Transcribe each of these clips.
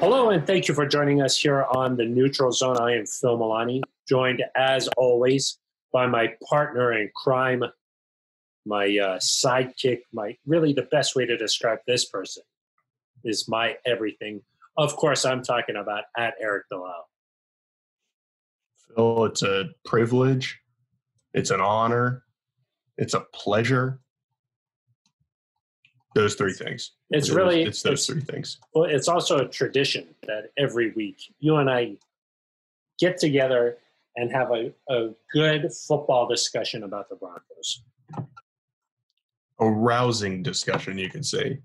Hello, and thank you for joining us here on the Neutral Zone. I am Phil Milani, joined as always by my partner in crime, my uh, sidekick, my really the best way to describe this person is my everything. Of course, I'm talking about at Aric DiLalla. Phil, it's a privilege, it's an honor, it's a pleasure. Those three things. It's Those- really it's those three things. Well, it's also a tradition that every week you and I get together and have a, a good football discussion about the Broncos. A rousing discussion, you could say.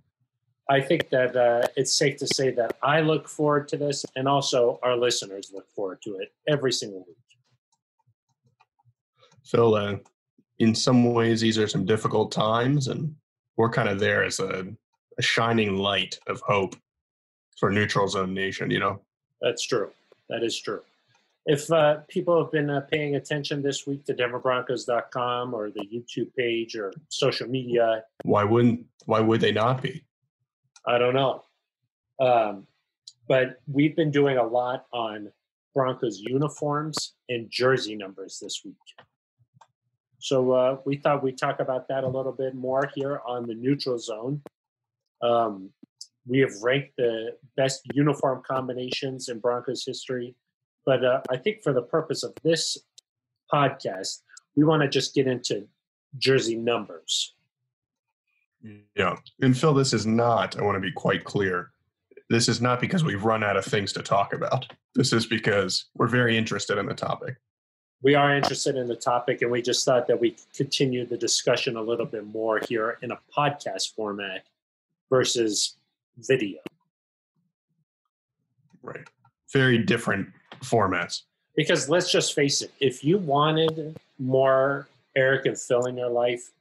I think that uh, it's safe to say that I look forward to this, and also our listeners look forward to it every single week. Phil, uh, in some ways, these are some difficult times, and we're kind of there as a, a shining light of hope for Neutral Zone Nation, you know? That's true. That is true. If uh, people have been uh, paying attention this week to DenverBroncos.com or the YouTube page or social media, Why wouldn't, why would they not be? I don't know. Um, but we've been doing a lot on Broncos uniforms and jersey numbers this week. So uh, we thought we'd talk about that a little bit more here on the neutral zone. Um, we have ranked the best uniform combinations in Broncos history. But uh, I think for the purpose of this podcast, we want to just get into jersey numbers. Yeah. And Phil, this is not, I want to be quite clear. This is not because we've run out of things to talk about. This is because we're very interested in the topic. We are interested in the topic and we just thought that we could continue the discussion a little bit more here in a podcast format versus video. Right. Very different formats. because let's just face it if you wanted more aric and phil in your life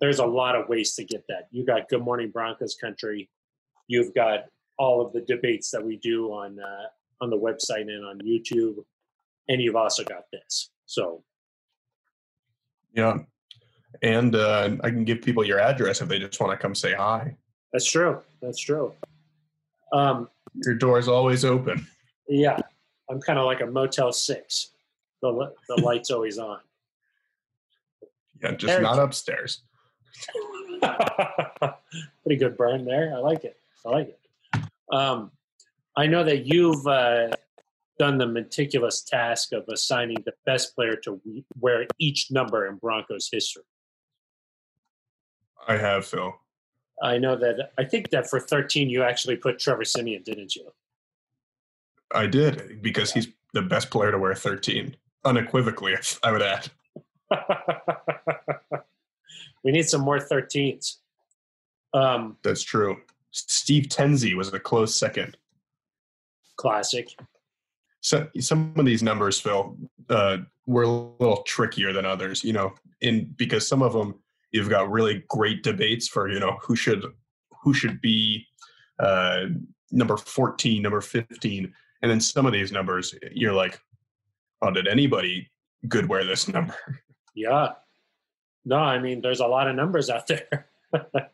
there's a lot of ways to get that. You got good morning broncos country. You've got all of the debates that we do on uh, on the website and on youtube. And you've also got this so Yeah. And uh, I can give people your address if they just want to come say hi. that's true that's true um, Your door is always open. Yeah, I'm kind of like a Motel Six. The the light's always on. Yeah, just not upstairs. Pretty good burn there. I like it. I like it. Um, I know that you've uh, done the meticulous task of assigning the best player to wear each number in Broncos history. I have, Phil. I know that. I think that for 13, you actually put Trevor Siemian, didn't you? I did because he's the best player to wear 13. Unequivocally, I would add. we need some more 13s. Um, That's true. Steve Tensi was a close second. classic. So, some of these numbers, Phil, uh, were a little trickier than others, you know, in because some of them you've got really great debates for, you know, who should who should be uh, number 14, number 15. And then some of these numbers, you're like, oh, did anybody good wear this number? Yeah. No, I mean, there's a lot of numbers out there.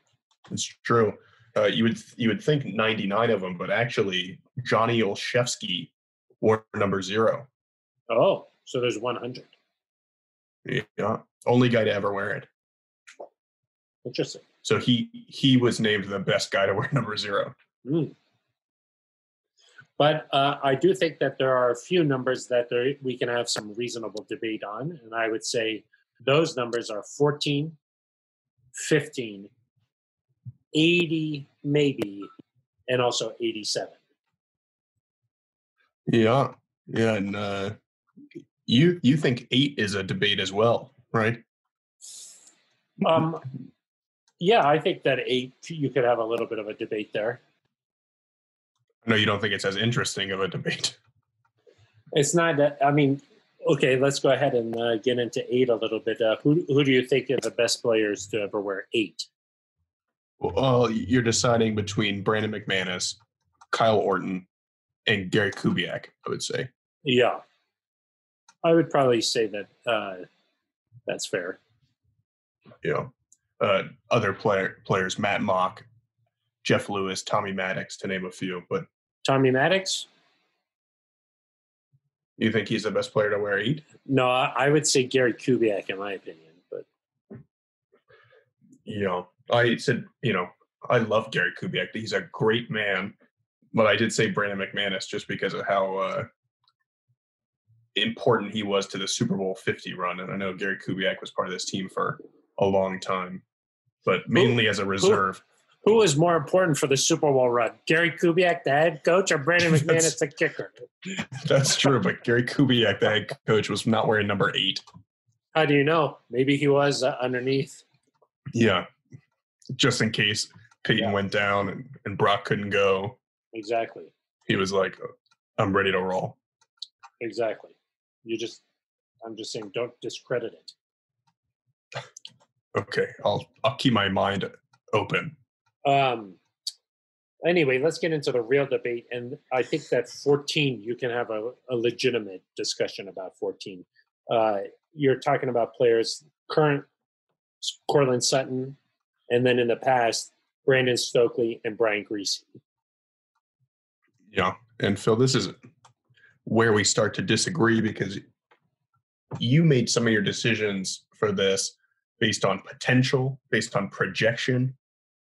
It's true. Uh, you would you would think 99 of them, but actually Johnny Olszewski wore number zero. oh, so there's 100. Yeah, only guy to ever wear it. Interesting. So he he was named the best guy to wear number zero. Mm. But uh, I do think that there are a few numbers that there, we can have some reasonable debate on. And I would say those numbers are 14, 15, 80, maybe, and also 87. Yeah, yeah, and uh, you you think eight is a debate as well, right? Um, yeah, I think that eight, you could have a little bit of a debate there. No, you don't think it's as interesting of a debate. It's not that, I mean, okay, let's go ahead and uh, get into eight a little bit. Uh, who, who do you think are the best players to ever wear eight? Well, you're deciding between Brandon McManus, Kyle Orton, and Gary Kubiak. I would say. Yeah. I would probably say that uh, that's fair. Yeah, uh, other player players: Matt Mauck, Jeff Lewis, Tommy Maddox, to name a few. But Tommy Maddox? You think he's the best player to wear eight? No, I would say Gary Kubiak, in my opinion. But You know, I said, you know, I love Gary Kubiak. He's a great man, but I did say Brandon McManus just because of how uh, important he was to the Super Bowl 50 run. And I know Gary Kubiak was part of this team for a long time, but mainly as a reserve. who was more important for the Super Bowl run? Gary Kubiak, the head coach, or Brandon McManus, the kicker? That's true, but Gary Kubiak, the head coach, was not wearing number eight. How do you know? Maybe he was uh, underneath. Yeah, just in case Peyton Yeah. went down and, and Brock couldn't go, Exactly. he was like, "I'm ready to roll." Exactly. You just, I'm just saying, don't discredit it. Okay, I'll I'll keep my mind open. Um, anyway, let's get into the real debate. And I think that 14, you can have a, a legitimate discussion about 14. Uh, you're talking about players, current Courtland Sutton, and then in the past, Brandon Stokley and Brian Griese. Yeah, and Phil, this is where we start to disagree because you made some of your decisions for this based on potential, based on projection,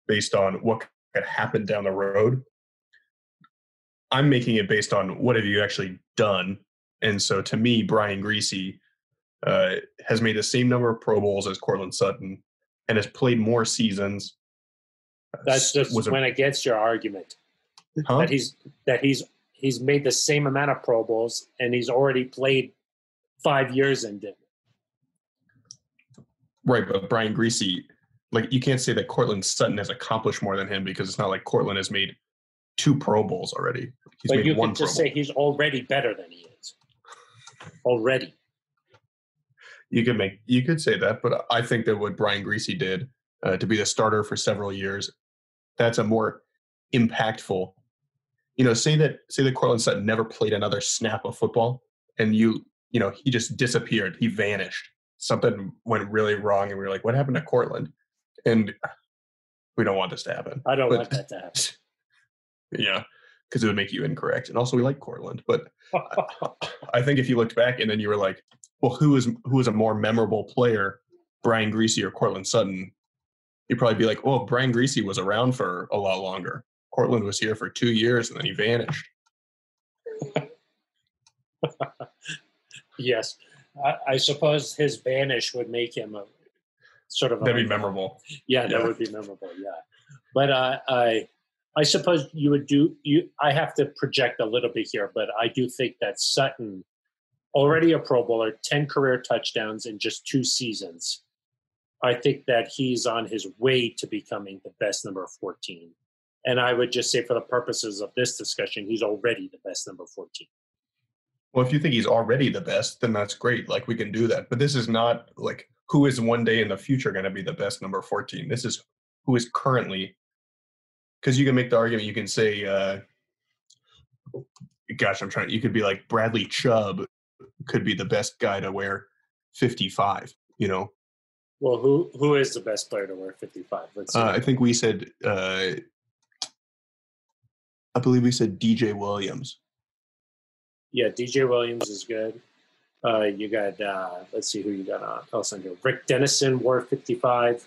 based on what could happen down the road. I'm making it based on what have you actually done. And so to me, Brian Griese uh, has made the same number of Pro Bowls as Courtland Sutton and has played more seasons. That's just was a, went against your argument huh? that he's that he's he's made the same amount of Pro Bowls and he's already played five years in it. Right, but Brian Griese, like you can't say that Courtland Sutton has accomplished more than him because it's not like Courtland has made two Pro Bowls already. He's but made you Pro just say he's already better than he is. Already. You could make you could say that, but I think that what Brian Griese did uh, to be the starter for several years, that's a more impactful. You know, say that say that Courtland Sutton never played another snap of football, and you you know he just disappeared, he vanished. Something went really wrong, and we were like, "What happened to Courtland?" And we don't want this to happen. I don't But- want that to happen. Yeah, because it would make you incorrect. And also, we like Courtland, but I think if you looked back and then you were like, "Well, who is who is a more memorable player, Brian Griese or Courtland Sutton?" You'd probably be like, "Well, Brian Griese was around for a lot longer. Courtland was here for two years and then he vanished." yes. I, I suppose his vanish would make him a sort of That'd be memorable. Yeah, that Yeah. would be memorable. Yeah, but uh, I, I suppose you would do. You, I have to project a little bit here, but I do think that Sutton, already a Pro Bowler, ten career touchdowns in just two seasons. I think that he's on his way to becoming the best number fourteen, and I would just say, for the purposes of this discussion, he's already the best number fourteen. Well, if you think he's already the best, then that's great. Like we can do that. But this is not like who is one day in the future going to be the best number 14. This is who is currently because you can make the argument, you can say, uh gosh, I'm trying you could be like Bradley Chubb could be the best guy to wear 55, you know. Well, who who is the best player to wear fifty five? Let's see. Uh, I think we said uh I believe we said DJ Williams. Yeah, DJ Williams is good. Uh, you got uh, let's see who you got on else on here. Rick Dennison wore 55.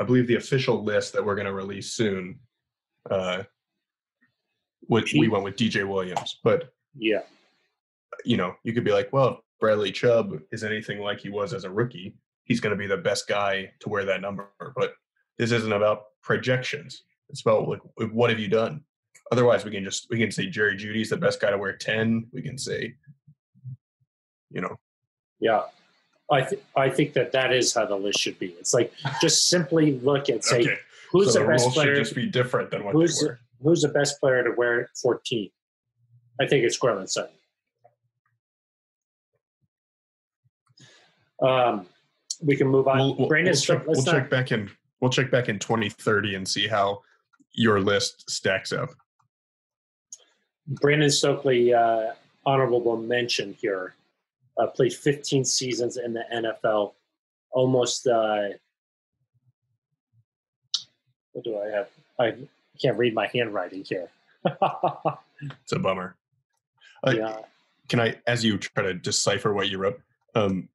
I believe the official list that we're going to release soon. Uh, what we went with DJ Williams, but Yeah, you know, you could be like, well, Bradley Chubb is anything like he was as a rookie, he's going to be the best guy to wear that number. But this isn't about projections. It's about like, what have you done? Otherwise, we can just we can say Jerry Jeudy's the best guy to wear ten. We can say, you know, yeah. I th- I think that that is how the list should be. It's like just simply look and say okay, who's so the the best should player. just be different than what Who's who's the best player to wear 14? I think it's Courtland Sutton. Um, we can move on. We'll, we'll, Brandon, we'll check, we'll not- check back in. We'll check back in 2030 and see how your list stacks up. Brandon Stokley, uh, honorable mention here, uh, played 15 seasons in the NFL. Almost, uh, what do I have? I can't read my handwriting here. it's a bummer. Uh, yeah. Can I, as you try to decipher what you wrote, um,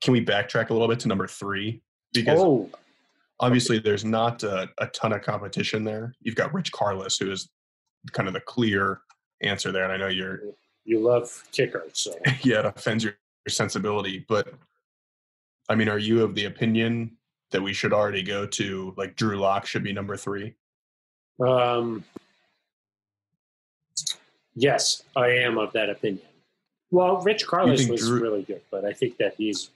can we backtrack a little bit to number three? Because Oh, obviously there's not a, a ton of competition there. You've got Rich Karlis, who is kind of the clear answer there, and I know you're you love kickers, so yeah, it offends your, your sensibility, but I mean, are you of the opinion that we should already go to like Drew Lock should be number three? um, yes, I am of that opinion. Well, Rich Karlis was Drew- really good, but I think that he's.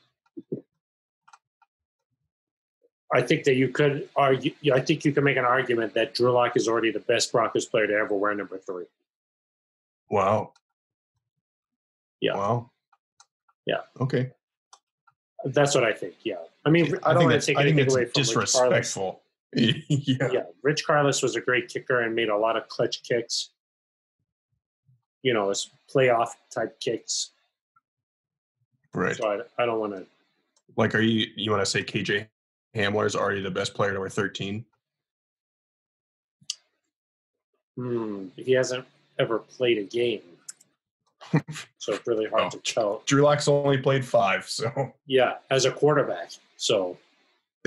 I think that you could argue. I think you can make an argument that Drew Lock is already the best Broncos player to ever wear number three. Wow. Yeah. Wow. Yeah. Okay. That's what I think. Yeah, I mean, I, I don't think want to take anything away from Rich disrespectful. yeah. yeah, Rich Karlis was a great kicker and made a lot of clutch kicks. You know, his playoff type kicks. Right. So I, I don't want to. Like, are you you want to say KJ Hamler is already the best player to wear 13? Hmm, he hasn't ever played a game, so it's really hard Oh. to tell. Drew Lock's only played five, so Yeah, as a quarterback. So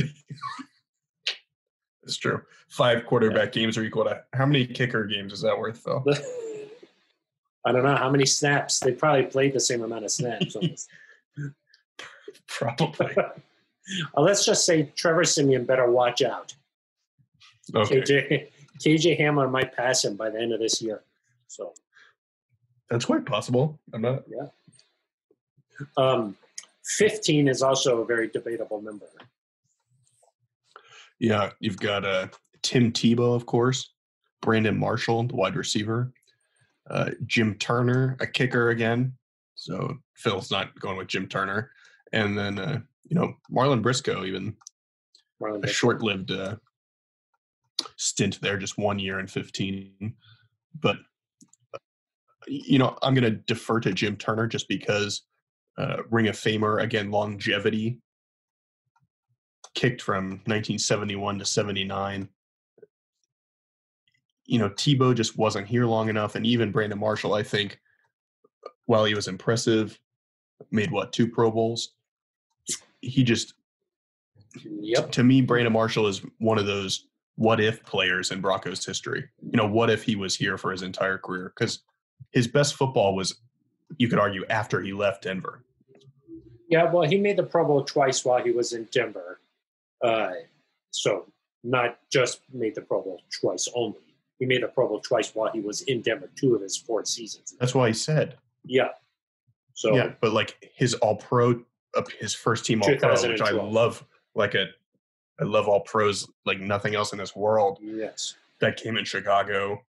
it's true. Five quarterback games are equal to how many kicker games is that worth though? I don't know how many snaps. They probably played the same amount of snaps. Probably. Uh, let's just say Trevor Siemian better watch out. Okay. KJ KJ Hamler might pass him by the end of this year. So That's quite possible. I'm not um, 15 is also a very debatable number. Yeah, you've got uh, Tim Tebow, of course, Brandon Marshall, the wide receiver, uh, Jim Turner, a kicker again. So Phil's not going with Jim Turner, and then uh, you know Marlon Briscoe, even Marlon a short-lived uh, stint there, just one year and fifteen. But you know, I'm going to defer to Jim Turner just because uh, Ring of Famer again, longevity kicked from 1971 to 79. You know, Tebow just wasn't here long enough, and even Brandon Marshall, I think, while he was impressive, made what two Pro Bowls. He just Yep. to me, Brandon Marshall is one of those what if players in Broncos history. You know, what if he was here for his entire career? Because his best football was, you could argue, after he left Denver. Yeah, well, he made the Pro Bowl twice while he was in Denver. Uh, so not just made the Pro Bowl twice only. He made the Pro Bowl twice while he was in Denver, two of his four seasons. That's why he said, Yeah. So yeah. But like his All Pro, his first team All Pro, which I love, like a, I love All Pros like nothing else in this world. yes. That came in Chicago.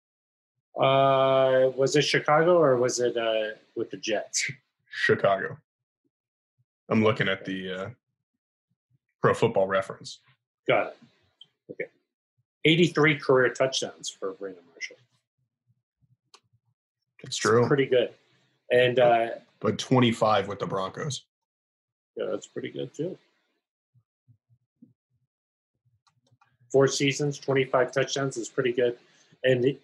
Uh, was it Chicago or was it uh, with the Jets? Chicago. I'm looking at the uh, Pro Football Reference. Got it. Okay. 83 career touchdowns for Brandon Marshall. That's true, Pretty good. And uh, but 25 with the Broncos. Yeah, that's pretty good too. Four seasons, 25 touchdowns is pretty good. And the,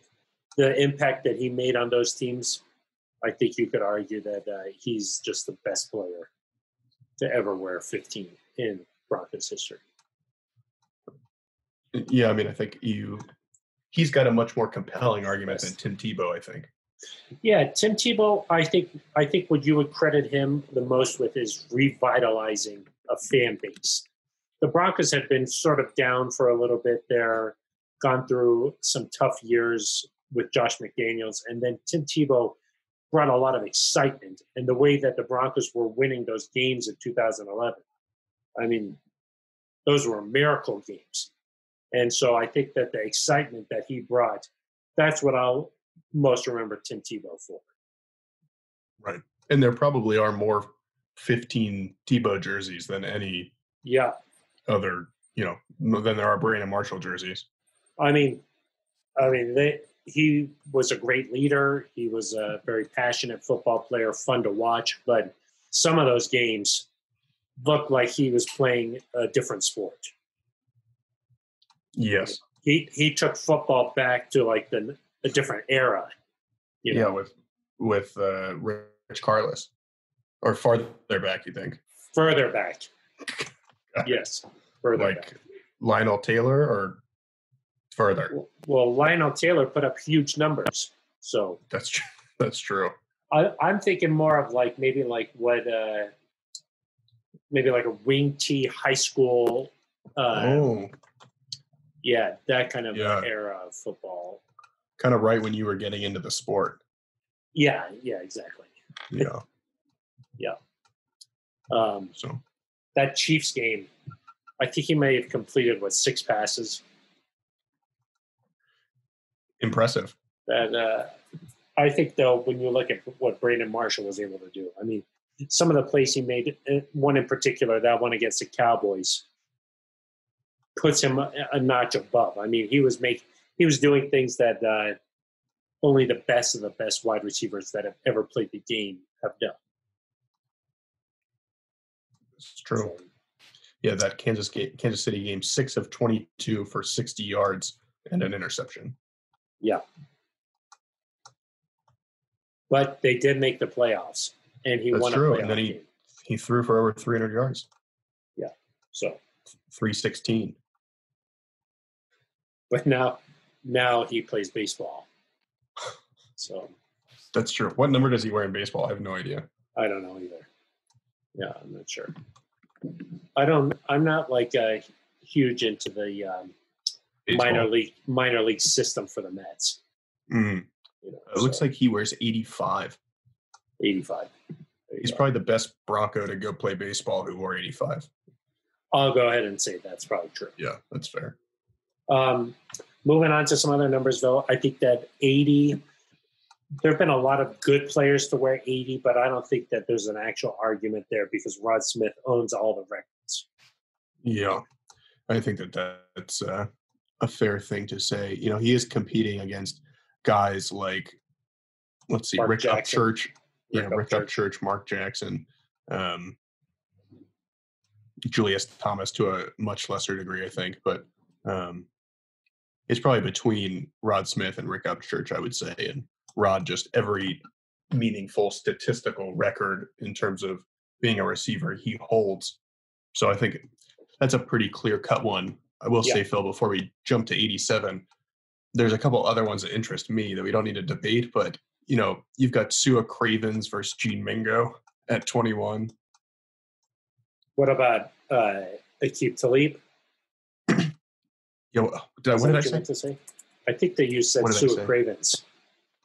the impact that he made on those teams, I think you could argue that uh, he's just the best player to ever wear 15 in Broncos history. Yeah, I mean, I think you. He's got a much more compelling argument than Tim Tebow. I think. Yeah, Tim Tebow, I think I think what you would credit him the most with is revitalizing a fan base. The Broncos had been sort of down for a little bit there, gone through some tough years with Josh McDaniels, and then Tim Tebow brought a lot of excitement and the way that the Broncos were winning those games in 2011. I mean, those were miracle games. And so I think that the excitement that he brought, that's what I'll most remember Tim Tebow for. Right, and there probably are more 15 Tebow jerseys than any Yeah. other. You know, than there are Brandon Marshall jerseys. I mean, I mean, they, he was a great leader. He was a very passionate football player, fun to watch. But some of those games looked like he was playing a different sport. Yes, he he took football back to like the a different era. You know, Yeah, with with uh, Rich Karlis, or farther back, you think? further back. yes, further like back. Lionel Taylor or further? Well, Lionel Taylor put up huge numbers, so That's true. That's true. I, I'm thinking more of like maybe like what uh, maybe like a wing T high school. Uh, oh, Yeah, that kind of Yeah. era of football. Kind of right when you were getting into the sport. Yeah, yeah, exactly. Yeah. Yeah. Um, So that Chiefs game, I think he may have completed what six passes. impressive. That uh, I think though, when you look at what Brandon Marshall was able to do, I mean, some of the plays he made, uh, one in particular, that one against the Cowboys, puts him a, a notch above. I mean, he was make he was doing things that uh, only the best of the best wide receivers that have ever played the game have done. It's true. Yeah, that Kansas game, Kansas City game, six of twenty-two for sixty yards and an interception. Yeah, but they did make the playoffs, and he That's won true, and then he- game. He threw for over three hundred yards, Yeah, So, three sixteen. but now, now he plays baseball. So That's true. What number does he wear in baseball? I have no idea. I don't know either. Yeah, I'm not sure. I don't. I'm not like uh, huge into the um, minor league minor league system for the Mets. Mhm. You know, It looks like he wears eighty-five. 85. There He's go. probably the best Bronco to go play baseball who wore eighty-five. I'll go ahead and say that's probably true. Yeah, that's fair. Um, moving on to some other numbers, though, I think that 80. There have been a lot of good players to wear 80, but I don't think that there's an actual argument there because Rod Smith owns all the records. Yeah, I think that that's uh, a fair thing to say. You know, he is competing against guys like, let's see, Mark Rick Jackson. Upchurch, yeah, Rick Rick Upchurch. Upchurch, Mark Jackson, um, Julius Thomas to a much lesser degree, I think, but um, it's probably between Rod Smith and Rick Upchurch, I would say, and Rod just every meaningful statistical record in terms of being a receiver he holds. So I think that's a pretty clear cut one. I will Yeah. say, Phil, before we jump to 87, there's a couple other ones that interest me that we don't need to debate, but you know, you've got Sua Cravens versus Gene Mingo at 21. What about uh, Aqib Talib? Yo, did I, what did I say? to say? I think that you said What Sue? Cravens.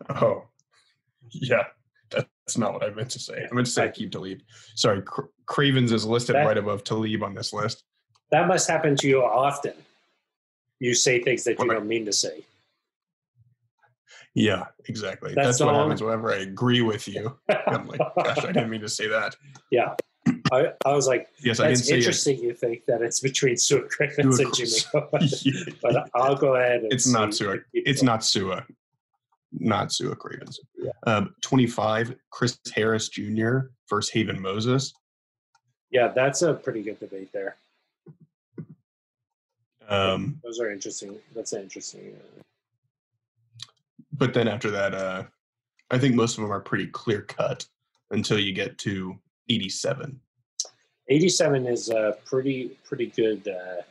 Oh, yeah, that's not what I meant to say. I meant to say I- Keep Talib. Sorry, Cra- Cravens is listed That- right above Talib on this list. That must happen to you often. You say things that you What? don't mean to say. Yeah, exactly. That's That's, what happens whenever I agree with you. I'm like, gosh, I didn't mean to say that. yeah. I, I was like, Yes, I didn't that's it. interesting you think that it's between Sue Cravens Sue and Jimmy. but I'll go ahead and It's not Sue. It's not Sua. Not Sua Cravens. Yeah. Um, 25, Chris Harris Jr. versus Haven Moses. Yeah, that's a pretty good debate there. Um, Those are interesting. That's an interesting. Uh, but then after that, uh, I think most of them are pretty clear cut until you get to 87. 87 is a pretty pretty good uh,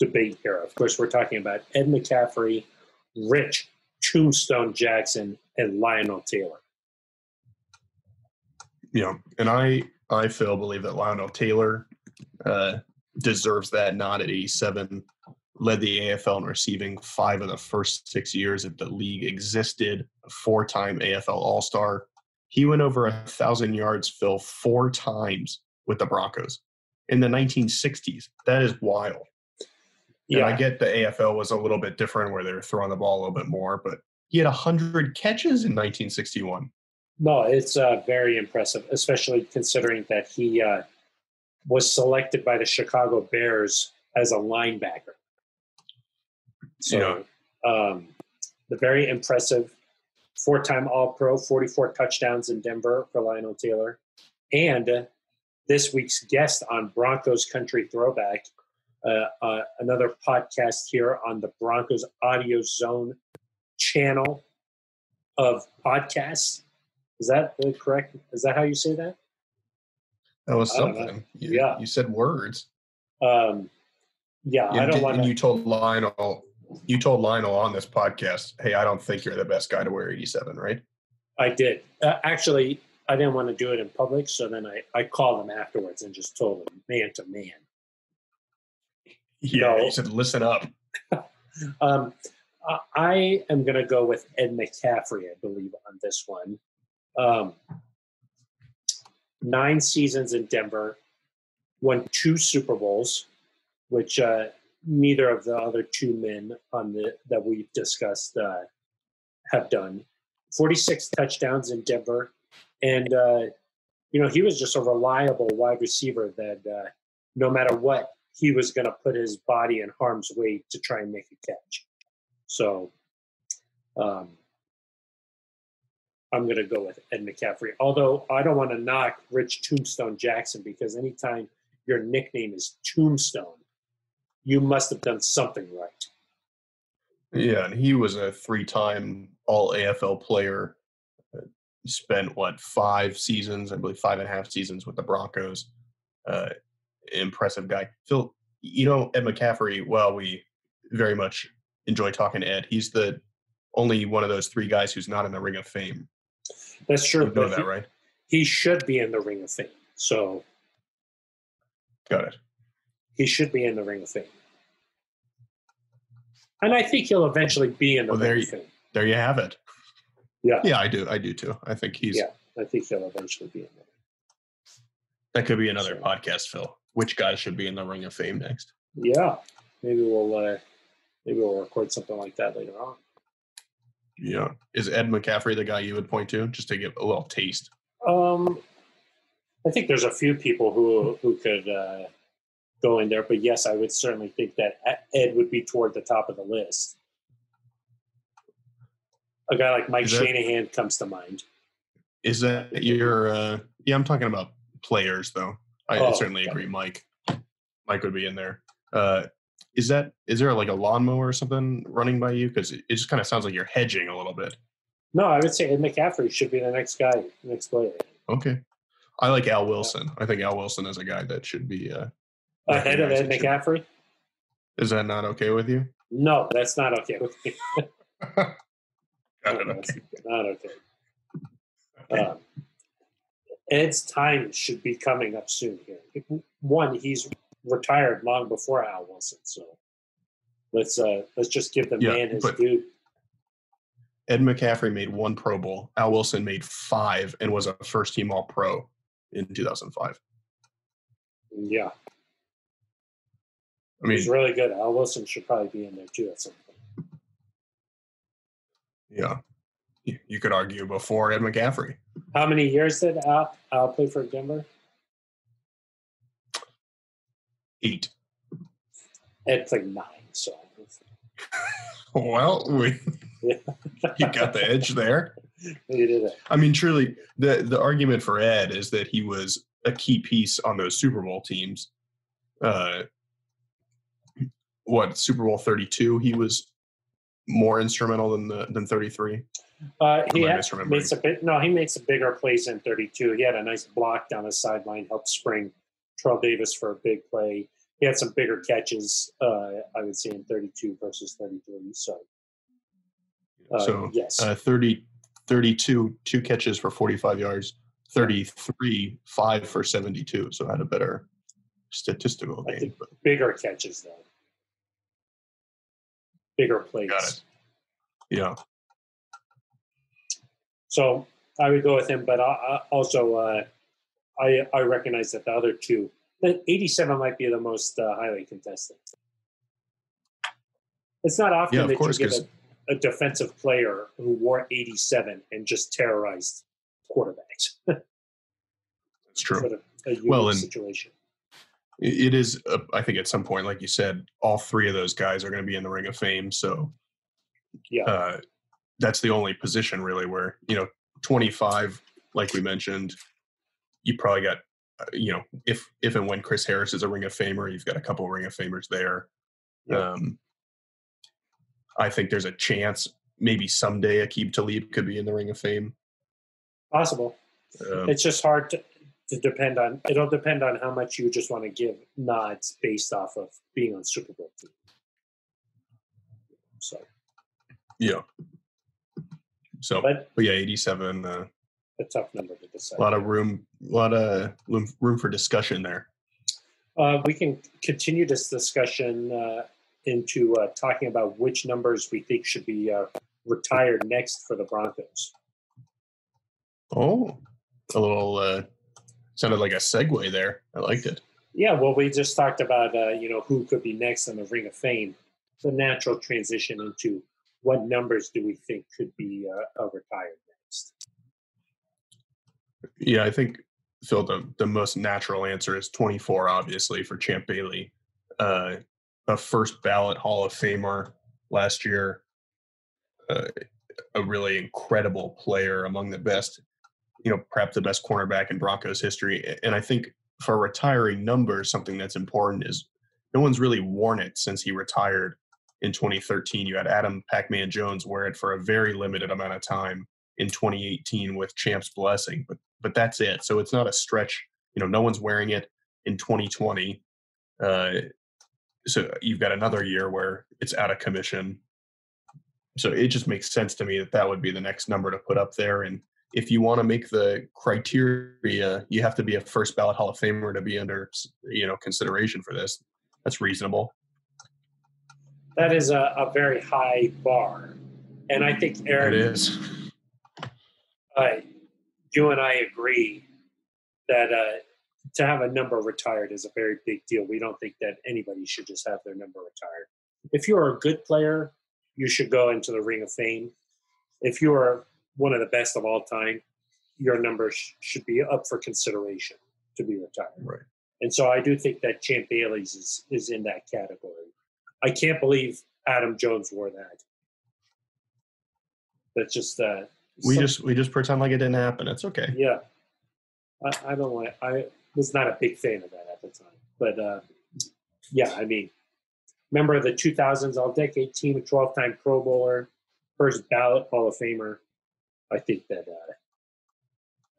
debate here. Of course, we're talking about Ed McCaffrey, Rich Tombstone Jackson, and Lionel Taylor. Know, and I, I Phil believe that Lionel Taylor uh, deserves that nod at 87. Led the AFL in receiving five of the first six years that the league existed. Four-time AFL All-Star. He went over a thousand yards, Phil, four times with the Broncos in the 1960s. That is wild. And I get the AFL was a little bit different where they were throwing the ball a little bit more, but he had 100 catches in 1961. No, it's uh, very impressive, especially considering that he uh, was selected by the Chicago Bears as a linebacker. So, um, the very impressive four-time All-Pro, 44 touchdowns in Denver for Lionel Taylor, and this week's guest on Broncos Country Throwback, uh, uh, another podcast here on the Broncos Audio Zone channel of podcasts. Is that the correct? Is that how you say that? That was I don't know. something. You, Yeah. you said words. Um, yeah, I don't want to. you told Lionel, you told Lionel on this podcast, "Hey, I don't think you're the best guy to wear 87." Right? I did. Uh, actually, I didn't want to do it in public, so then I, I called him afterwards and just told him man to man. Yeah. No. He said, "Listen up." Um, I- I am going to go with Ed McCaffrey, I believe, on this one. Um, nine seasons in Denver, won two Super Bowls, which uh, neither of the other two men on the that we've discussed uh, have done. Forty-six touchdowns in Denver, and uh, you know he was just a reliable wide receiver that uh, no matter what, he was going to put his body in harm's way to try and make a catch. So, um, I'm going to go with Ed McCaffrey. Although I don't want to knock Rich Tombstone Jackson because anytime your nickname is Tombstone, you must have done something right. Yeah, and he was a three-time All AFL player. Uh, Spent what five seasons? I believe five and a half seasons with the Broncos. Uh, impressive guy. Phil, you know Ed McCaffrey. Well, we very much enjoy talking to Ed. He's the only one of those three guys who's not in the Ring of Fame. That's true. You know that, he, right? he should be in the Ring of Fame. So Got it. He should be in the Ring of Fame. And I think he'll eventually be in the Well, there Ring you- of Fame. There you have it. Yeah. Yeah, I do. I do too. I think he's. Yeah. I think he'll eventually be in there. That could be another podcast, Phil. Which guy should be in the Ring of Fame next? Yeah, maybe we'll uh, maybe we'll record something like that later on. Yeah. Is Ed McCaffrey the guy you would point to just to give a little taste? Um, I think there's a few people who who could uh, go in there, but yes, I would certainly think that Ed would be toward the top of the list. A guy like Mike that- Shanahan comes to mind. Is that your? Uh, yeah, I'm talking about players, though. I Oh, certainly agree. Mike, Mike would be in there. Uh, is that? Is there like a lawnmower or something running by you? Because it, it just kind of sounds like you're hedging a little bit. No, I would say Ed McCaffrey should be the next guy, next player. Okay. I like Al Wilson. I think Al Wilson is a guy that should be. Uh, Ahead of Ed. McCaffrey? Is that not okay with you? No, that's not okay with me. Got no, okay. not okay. Um, Ed's time should be coming up soon here. One, he's retired long before Al Wilson, so let's uh let's just give the Yeah, man his due. Ed McCaffrey made one Pro Bowl. Al Wilson made five and was a first team All Pro in 2005. Yeah, I mean, he's really good. Al Wilson should probably be in there too at some point. yeah, you, you could argue before Ed McCaffrey. How many years did Al, Al play for Denver? Eight. Ed played nine, so Well, we, Yeah. you got the edge there. he did it. I mean, truly, the the argument for Ed is that he was a key piece on those Super Bowl teams. Uh, what Super Bowl thirty two? He was more instrumental than the than thirty three. Uh, he had, makes a bit. No, he makes a bigger plays in 32. He had a nice block down the sideline, helped spring Terrell Davis for a big play. He had some bigger catches, uh, I would say, in 32 versus 33. So, uh, so yes, uh, 30, 32, two catches for forty five yards. Thirty three, five for seventy two. So had a better statistical game. bigger catches though, bigger it. yeah, So I would go with him, but I, I also uh, I I recognize that the other two, the 87 might be the most uh, highly contested. It's not often Yeah, that course, you get a, a defensive player who wore 87 and just terrorized quarterbacks. it's true. sort of a Well, and- situation. It is, uh, I think, at some point, like you said, all three of those guys are going to be in the Ring of Fame. So, Yeah. uh, that's the only position really where you know, twenty five, like we mentioned, you probably got you know, if if and when Chris Harris is a Ring of Famer, you've got a couple Ring of Famers there. Yeah. Um, I think there's a chance maybe someday Aqib Talib could be in the Ring of Fame. Possible. Um, It's just hard to, to depend on. It'll depend on how much you just want to give nods based off of being on Super Bowl team. So, yeah. So, but but yeah, 87. Uh, a tough number to decide. a lot of room, a lot of room, room for discussion there. Uh, we can continue this discussion uh, into uh, talking about which numbers we think should be uh, retired next for the Broncos. Oh, a little uh, sounded like a segue there. I liked it. Yeah, well, we just talked about uh, you know who could be next on the Ring of Fame. The natural transition into what numbers do we think could be uh, retired next. Yeah, I think Phil, the, the most natural answer is 24, obviously, for Champ Bailey. Uh, a first ballot Hall of Famer last year, uh, a really incredible player among the best, you know, perhaps the best cornerback in Broncos history. And I think for retiring numbers, something that's important is no one's really worn it since he retired in 2013. You had Adam Pac Man Jones wear it for a very limited amount of time in 2018 with Champ's blessing, but but that's it. So it's not a stretch. You know, no one's wearing it in 2020. Uh, so you've got another year where it's out of commission. So it just makes sense to me that that would be the next number to put up there. And if you want to make the criteria, you have to be a first ballot Hall of Famer to be under, you know, consideration for this. That's reasonable. That is a, a very high bar, and I think It Aaron, is. uh, you and I agree that uh, to have a number retired is a very big deal. We don't think that anybody should just have their number retired. If you're a good player, you should go into the Ring of Fame. If you are one of the best of all time, your number sh- should be up for consideration to be retired. Right. And so I do think that Champ Bailey's is, is in that category. I can't believe Adam Jones wore that. That's just uh, We just we just pretend like it didn't happen. It's okay. yeah. I, I don't like. I was not a big fan of that at the time, but uh, yeah, I mean, member of the 2000s All Decade Team, a 12-time Pro Bowler, first ballot Hall of Famer. I think that uh,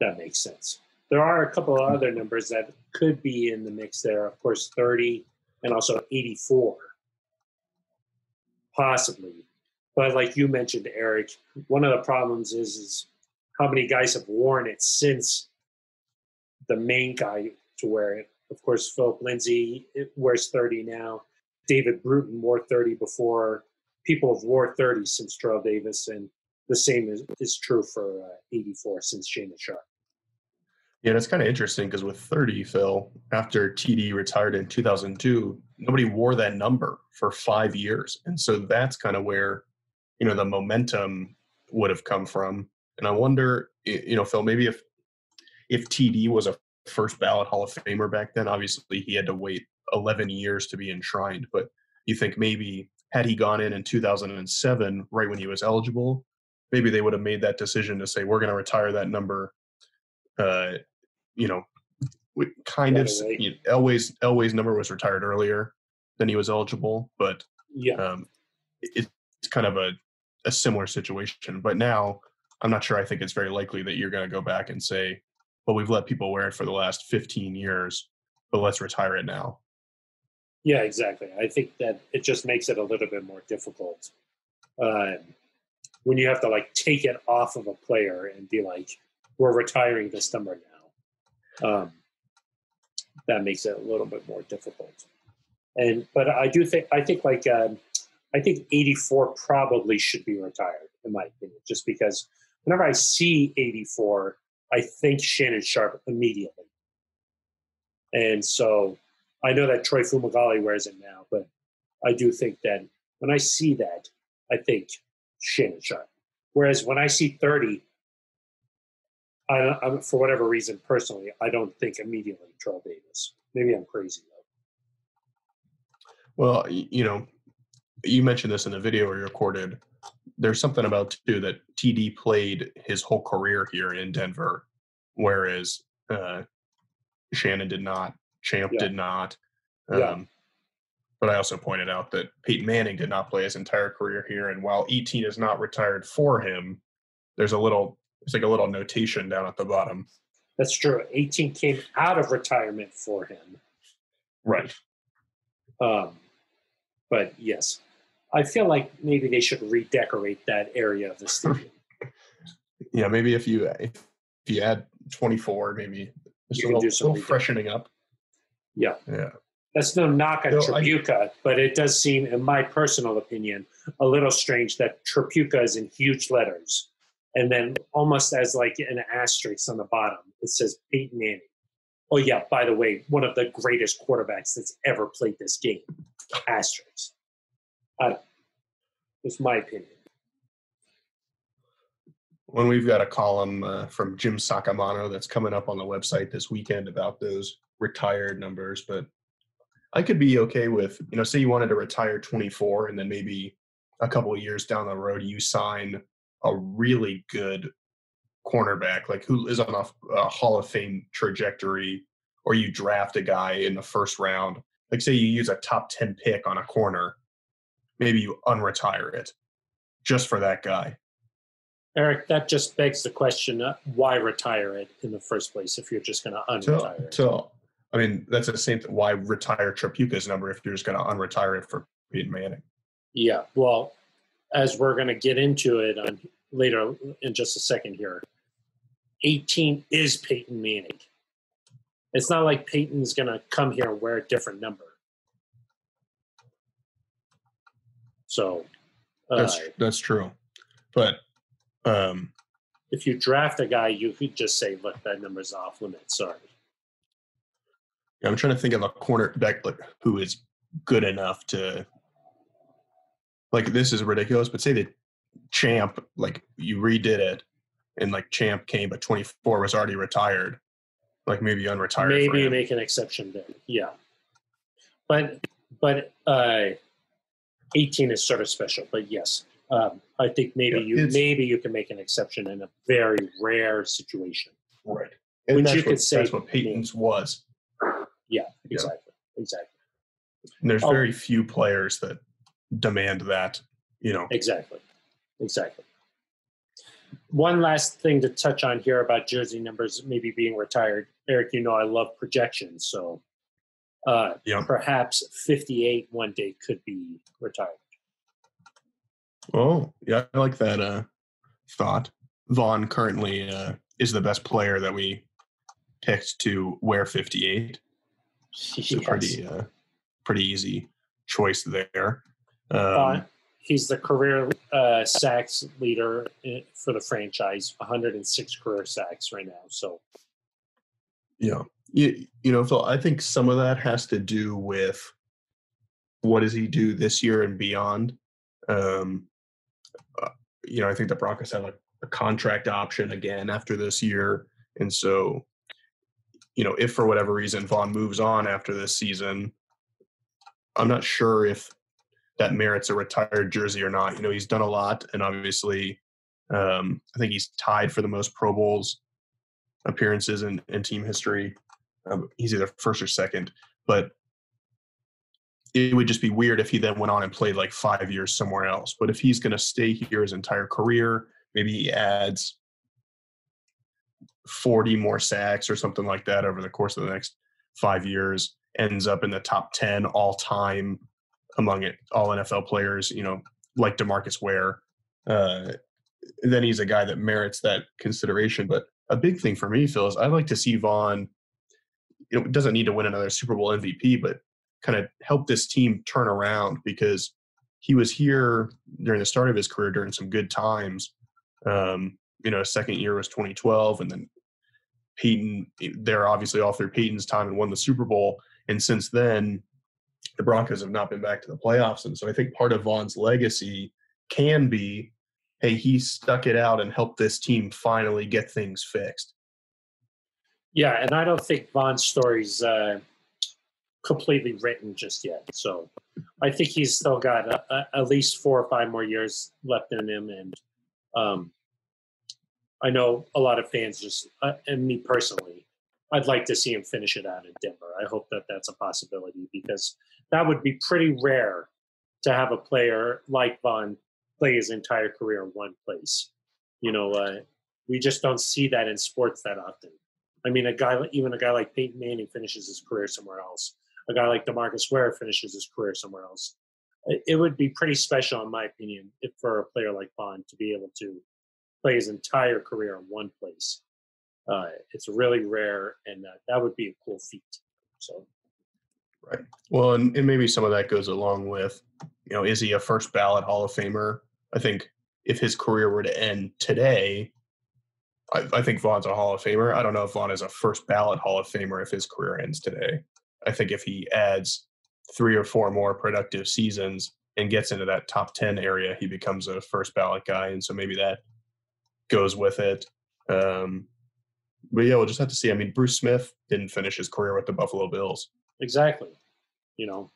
that makes sense. There are a couple of other numbers that could be in the mix there. Of course, 30 and also 84, possibly. But like you mentioned, Aric, one of the problems is is how many guys have worn it since the main guy to wear it. Of course, Phillip Lindsay it wears 30 now. David Bruton wore 30 before. People have wore 30 since Terrell Davis, and the same is, is true for uh, 84 since Shannon Sharpe. Yeah, that's kind of interesting because with 30, Phil, after TD retired in 2002, nobody wore that number for five years. And so that's kind of where, you know, the momentum would have come from. And I wonder, you know, Phil, maybe if if TD was a first ballot Hall of Famer back then, obviously he had to wait 11 years to be enshrined. But you think maybe had he gone in in 2007, right when he was eligible, maybe they would have made that decision to say, we're going to retire that number uh, you know, kind of Right you know, Elway's Elway's number was retired earlier than he was eligible, but Yeah, um, it, it's kind of a, a similar situation. But now I'm not sure. I think it's very likely that you're going to go back and say, "Well, we've let people wear it for the last 15 years, but let's retire it now." yeah, exactly. I think that it just makes it a little bit more difficult um, when you have to like take it off of a player and be like, "We're retiring this number now." Um, that makes it a little bit more difficult. And but I do think I think like um, I think 84 probably should be retired in my opinion, just because whenever I see 84, I think Shannon Sharpe immediately. And so I know that Troy Fumagalli wears it now, but I do think that when I see that, I think Shannon Sharpe. Whereas when I see 30, I, I, for whatever reason, personally, I don't think immediately Terrell Davis. Maybe I'm crazy though. Well, you know, you mentioned this in the video we recorded. There's something about too that TD played his whole career here in Denver, whereas uh, Shannon did not. Champ Yeah. did not. Um, Yeah. But I also pointed out that Peyton Manning did not play his entire career here, and while 18 is not retired for him, there's a little there's like a little notation down at the bottom. That's true. 18 came out of retirement for him. Right. Um, but yes, I feel like maybe they should redecorate that area of the stadium. Yeah, maybe if you if you add 24, maybe just You a little, do some little freshening up. Yeah. Yeah. That's no knock on No, I- but it does seem, in my personal opinion, a little strange that Tripucka is in huge letters. And then almost as like an asterisk on the bottom, it says Peyton Manning. Oh, yeah, by the way, one of the greatest quarterbacks that's ever played this game. Asterisk. I don't It's my opinion. When we've got a column uh, from Jim Saccomano that's coming up on the website this weekend about those retired numbers, but I could be okay with, you know, say you wanted to retire 24 and then maybe a couple of years down the road you sign a really good cornerback, like who is on a, a Hall of Fame trajectory, or you draft a guy in the first round. Like, say you use a top 10 pick on a corner, maybe you unretire it just for that guy. Aric, that just begs the question uh, why retire it in the first place if you're just going to unretire To, it? to, I mean, that's the same thing. Why retire Tripucka's number if you're just going to unretire it for Peyton Manning? Yeah, well, as we're going to get into it on later in just a second here, 18 is Peyton Manning. It's not like Peyton's going to come here and wear a different number. So, uh, That's that's true, but um, if you draft a guy, you could just say, "Look, that number's off limits." Sorry. I'm trying to think of a cornerback like who is good enough to like this is ridiculous, but say the Champ like you redid it and like Champ came but 24 was already retired, like maybe you unretire. for Maybe you make an exception then Yeah, but but uh, 18 is sort of special. But yes, um, I think maybe Yeah, you maybe you can make an exception in a very rare situation. right. And Which you what, could say that's what Peyton's was. Yeah, Yeah. exactly, exactly, And there's Oh. very few players that demand that, you know. exactly, exactly. One last thing to touch on here about jersey numbers maybe being retired. Aric, you know I love projections, so uh, Yeah. perhaps 58 one day could be retired. Oh, yeah, I like that uh thought. Von currently uh is the best player that we picked to wear 58. It's a Yes. pretty uh pretty easy choice there. Um, Uh, he's the career uh, sacks leader for the franchise, 106 career sacks right now. So Yeah. You, you know, Phil, I think some of that has to do with what does he do this year and beyond. Um, uh, you know, I think the Broncos have a, a contract option again after this year. And so, you know, if for whatever reason Von moves on after this season, I'm not sure if that merits a retired jersey or not. You know, he's done a lot, and obviously, um, I think he's tied for the most Pro Bowls appearances in, in team history. Um, he's either first or second, but it would just be weird if he then went on and played like five years somewhere else. But if he's going to stay here his entire career, maybe he adds 40 more sacks or something like that over the course of the next five years, ends up in the top 10 all time among it, all NFL players, you know, like DeMarcus Ware. Uh, then he's a guy that merits that consideration. But a big thing for me, Phil, is I'd like to see Von. Know, doesn't need to win another Super Bowl MVP, but kind of help this team turn around because he was here during the start of his career during some good times. Um, you know, second year was 2012, and then Peyton. They're obviously all through Peyton's time and won the Super Bowl, and since then, the Broncos have not been back to the playoffs. And so I think part of Von's legacy can be hey, he stuck it out and helped this team finally get things fixed. yeah, and I don't think Von's story's uh, completely written just yet. So I think he's still got a, a, at least four or five more years left in him, and um, I know a lot of fans just, uh, and me personally, I'd like to see him finish it out in Denver. I hope that that's a possibility because that would be pretty rare to have a player like Von play his entire career in one place. You know, uh, we just don't see that in sports that often. I mean, a guy, even a guy like Peyton Manning finishes his career somewhere else. A guy like DeMarcus Ware finishes his career somewhere else. It would be pretty special, in my opinion, if for a player like Von to be able to play his entire career in one place. Uh, it's really rare, and uh, that would be a cool feat. So, right. Well, and, and maybe some of that goes along with, you know, is he a first ballot Hall of Famer? I think if his career were to end today, I, I, think Von's a Hall of Famer. I don't know if Von is a first ballot Hall of Famer if his career ends today. I think if he adds three or four more productive seasons and gets into that top 10 area, he becomes a first ballot guy. And so maybe that goes with it. Um, but yeah, we'll just have to see. I mean, Bruce Smith didn't finish his career with the Buffalo Bills. Exactly. You know,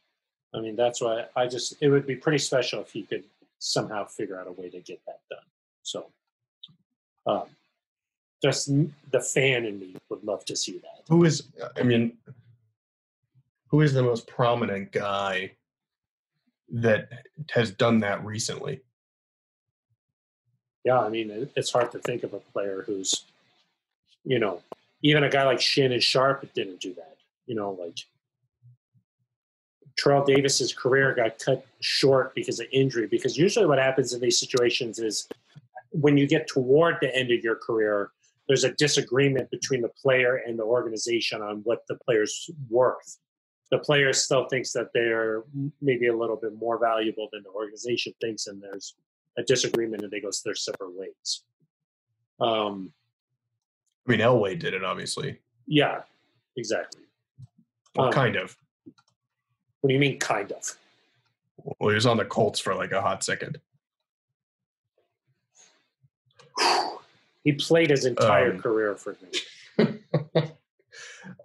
I mean, that's why I just, it would be pretty special if he could somehow figure out a way to get that done. So, um, just the fan in me would love to see that. Who is, I mean, who is the most prominent guy that has done that recently? Yeah, I mean, it's hard to think of a player who's, you know, even a guy like Shannon Sharpe didn't do that. You know, like Terrell Davis's career got cut short because of injury. Because usually, what happens in these situations is when you get toward the end of your career, there's a disagreement between the player and the organization on what the player's worth. The player still thinks that they're maybe a little bit more valuable than the organization thinks, and there's a disagreement, and they go to their separate ways. Um, I mean, Elway did it, obviously. Yeah, exactly. Well, um, kind of. What do you mean, kind of? Well, he was on the Colts for like a hot second. He played his entire um, career for me.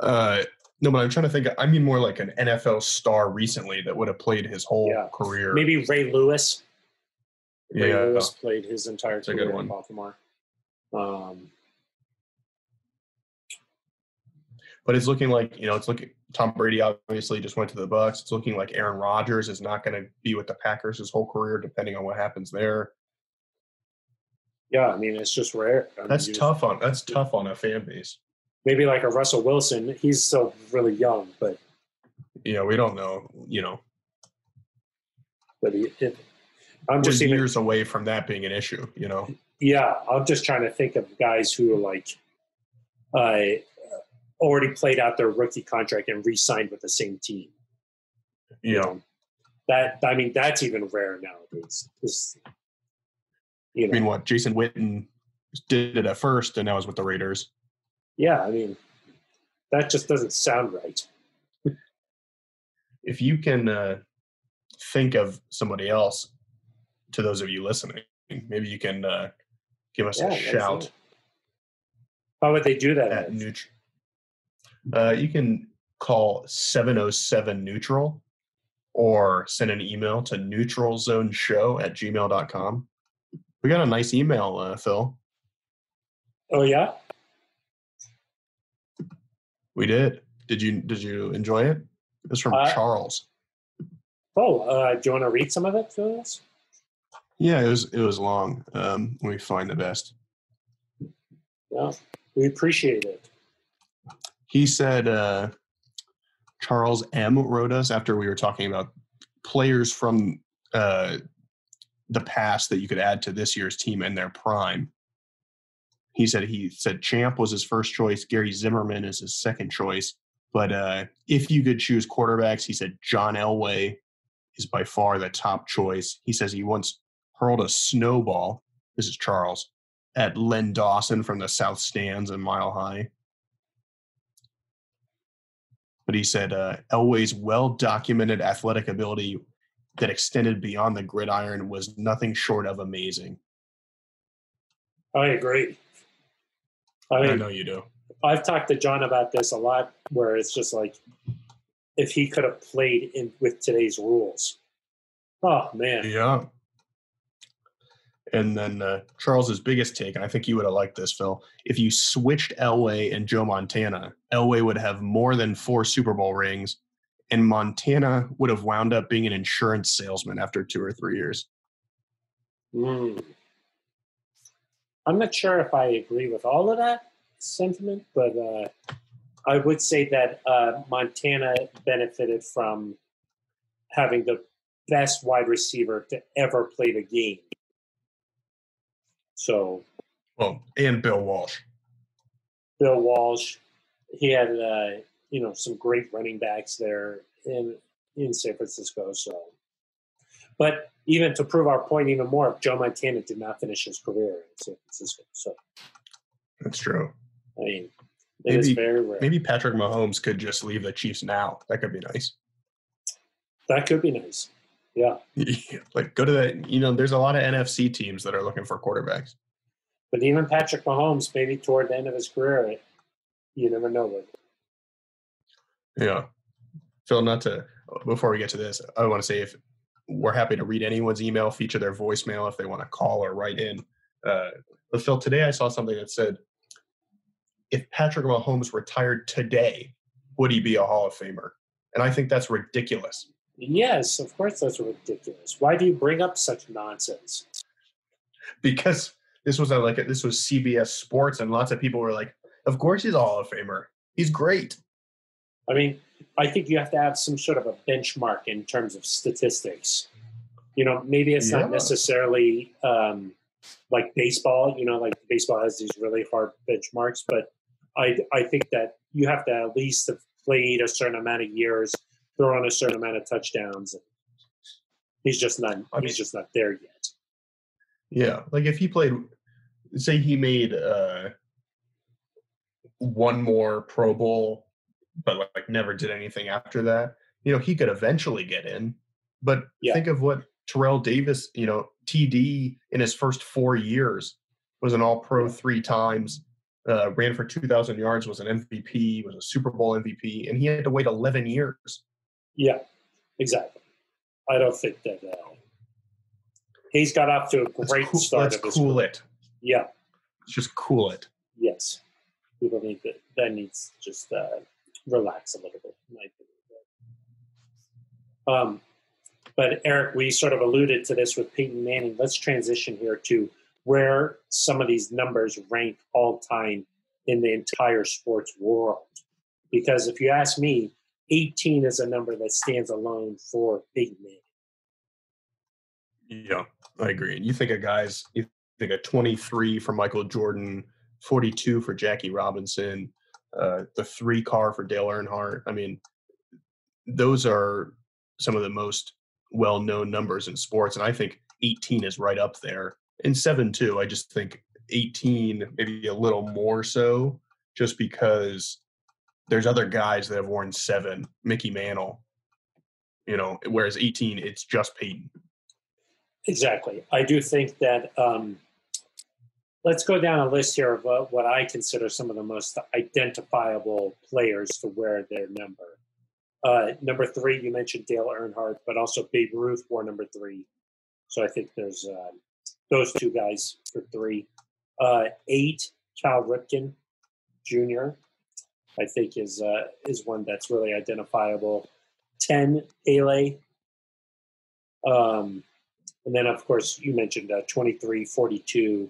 uh, no, but I'm trying to think. I mean, more like an NFL star recently that would have played his whole yeah. career. Maybe Ray Lewis. Ray yeah, Lewis played his entire That's career in Baltimore. Um, but it's looking like you know it's looking. Tom Brady obviously just went to the Bucs. It's looking like Aaron Rodgers is not going to be with the Packers his whole career, depending on what happens there. Yeah, I mean it's just rare. I that's mean, tough on that's tough on a fan base. Maybe like a Russell Wilson. He's still really young, but yeah, we don't know. You know, but he, it, I'm just years even, away from that being an issue. You know. Yeah, I'm just trying to think of guys who are like, uh, already played out their rookie contract and re-signed with the same team. Yeah. You know, that I mean that's even rare nowadays. You know. I mean, what Jason Witten did it at first, and now is with the Raiders. Yeah, I mean, that just doesn't sound right. if you can uh, think of somebody else, to those of you listening, maybe you can uh, give us yeah, a shout. How would they do that? At neut- uh, you can call 707 neutral or send an email to neutralzoneshow at gmail.com. We got a nice email, uh, Phil. Oh yeah, we did. Did you did you enjoy it? It was from uh, Charles. Oh, uh, do you want to read some of it for us? Yeah, it was it was long. Um, we find the best. Yeah, we appreciate it. He said uh, Charles M wrote us after we were talking about players from uh, the past that you could add to this year's team in their prime. He said he said Champ was his first choice. Gary Zimmerman is his second choice. But uh, if you could choose quarterbacks, he said John Elway is by far the top choice. He says he once hurled a snowball. This is Charles at Len Dawson from the South Stands in Mile High. But he said uh, Elway's well documented athletic ability that extended beyond the gridiron was nothing short of amazing. I agree. I, mean, I know you do. I've talked to John about this a lot, where it's just like if he could have played in with today's rules. Oh man. Yeah. And then uh, Charles's biggest take, and I think you would have liked this, Phil. If you switched Elway and Joe Montana, Elway would have more than four Super Bowl rings, and Montana would have wound up being an insurance salesman after two or three years. Mm. I'm not sure if I agree with all of that sentiment, but uh, I would say that uh, Montana benefited from having the best wide receiver to ever play the game. So, well, and Bill Walsh. Bill Walsh, he had uh, you know some great running backs there in in San Francisco. So, but even to prove our point even more, Joe Montana did not finish his career in San Francisco. So that's true. I mean, maybe, is very rare. Maybe Patrick Mahomes could just leave the Chiefs now. That could be nice. That could be nice. Yeah. like go to the you know, there's a lot of NFC teams that are looking for quarterbacks. But even Patrick Mahomes, maybe toward the end of his career, you never know. Yeah. Phil, not to before we get to this, I want to say if we're happy to read anyone's email, feature their voicemail if they want to call or write in. Uh, but Phil, today I saw something that said, if Patrick Mahomes retired today, would he be a Hall of Famer? And I think that's ridiculous. Yes, of course that's ridiculous. Why do you bring up such nonsense? Because this was a, like a, this was CBS Sports, and lots of people were like, "Of course he's a Hall of Famer. He's great." I mean, I think you have to have some sort of a benchmark in terms of statistics. You know, maybe it's yeah. not necessarily um, like baseball. You know, like baseball has these really hard benchmarks, but I I think that you have to at least have played a certain amount of years, thrown a certain amount of touchdowns. he's just not. I mean, he's just not there yet. Yeah, like if he played, say he made uh, one more Pro Bowl but like never did anything after that. You know, he could eventually get in, but yeah. think of what Terrell Davis, you know, TD in his first four years was an All Pro three times, uh, ran for 2,000 yards, was an MVP, was a Super Bowl MVP, and he had to wait 11 years. Yeah, exactly. I don't think that uh, he's got off to a great cool, start. Let's cool career. it. Yeah, let's just cool it. Yes, people need that. That needs just uh, relax a little bit. Um, but Aric, we sort of alluded to this with Peyton Manning. Let's transition here to where some of these numbers rank all time in the entire sports world. Because if you ask me, 18 is a number that stands alone for Peyton Manning. Yeah, I agree. And you think of guys, you think of 23 for Michael Jordan, 42 for Jackie Robinson, uh, the three car for Dale Earnhardt. I mean, those are some of the most well known numbers in sports. And I think 18 is right up there. And seven, too. I just think 18, maybe a little more so, just because there's other guys that have worn seven, Mickey Mantle, you know, whereas 18, it's just Peyton. Exactly. I do think that um, let's go down a list here of uh, what I consider some of the most identifiable players to wear their number. Uh, number three, you mentioned Dale Earnhardt, but also Babe Ruth wore number three. So I think there's uh, those two guys for three. Uh, eight, Cal Ripken Jr. I think is uh, is one that's really identifiable. Ten, Pele. Um, and then, of course, you mentioned uh, 23, 42,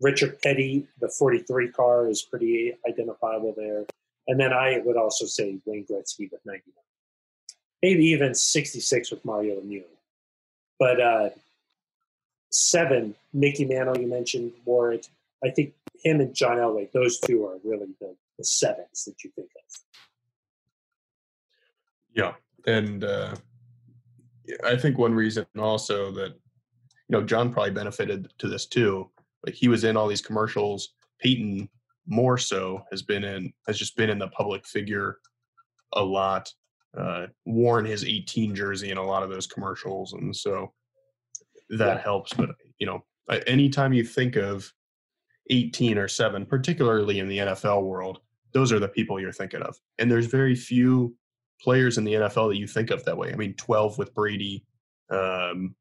Richard Petty, the 43 car is pretty identifiable there. And then I would also say Wayne Gretzky with 99. Maybe even 66 with Mario Lemieux. But uh, seven, Mickey Mantle, you mentioned, wore it. I think him and John Elway, those two are really the, the sevens that you think of. Yeah. And uh, I think one reason also that, you know, John probably benefited to this too like he was in all these commercials. Peyton more so has been in has just been in the public figure a lot. Uh, worn his 18 jersey in a lot of those commercials, and so that yeah. helps. But you know, anytime you think of 18 or seven, particularly in the NFL world, those are the people you're thinking of. And there's very few players in the NFL that you think of that way. I mean, 12 with Brady, um,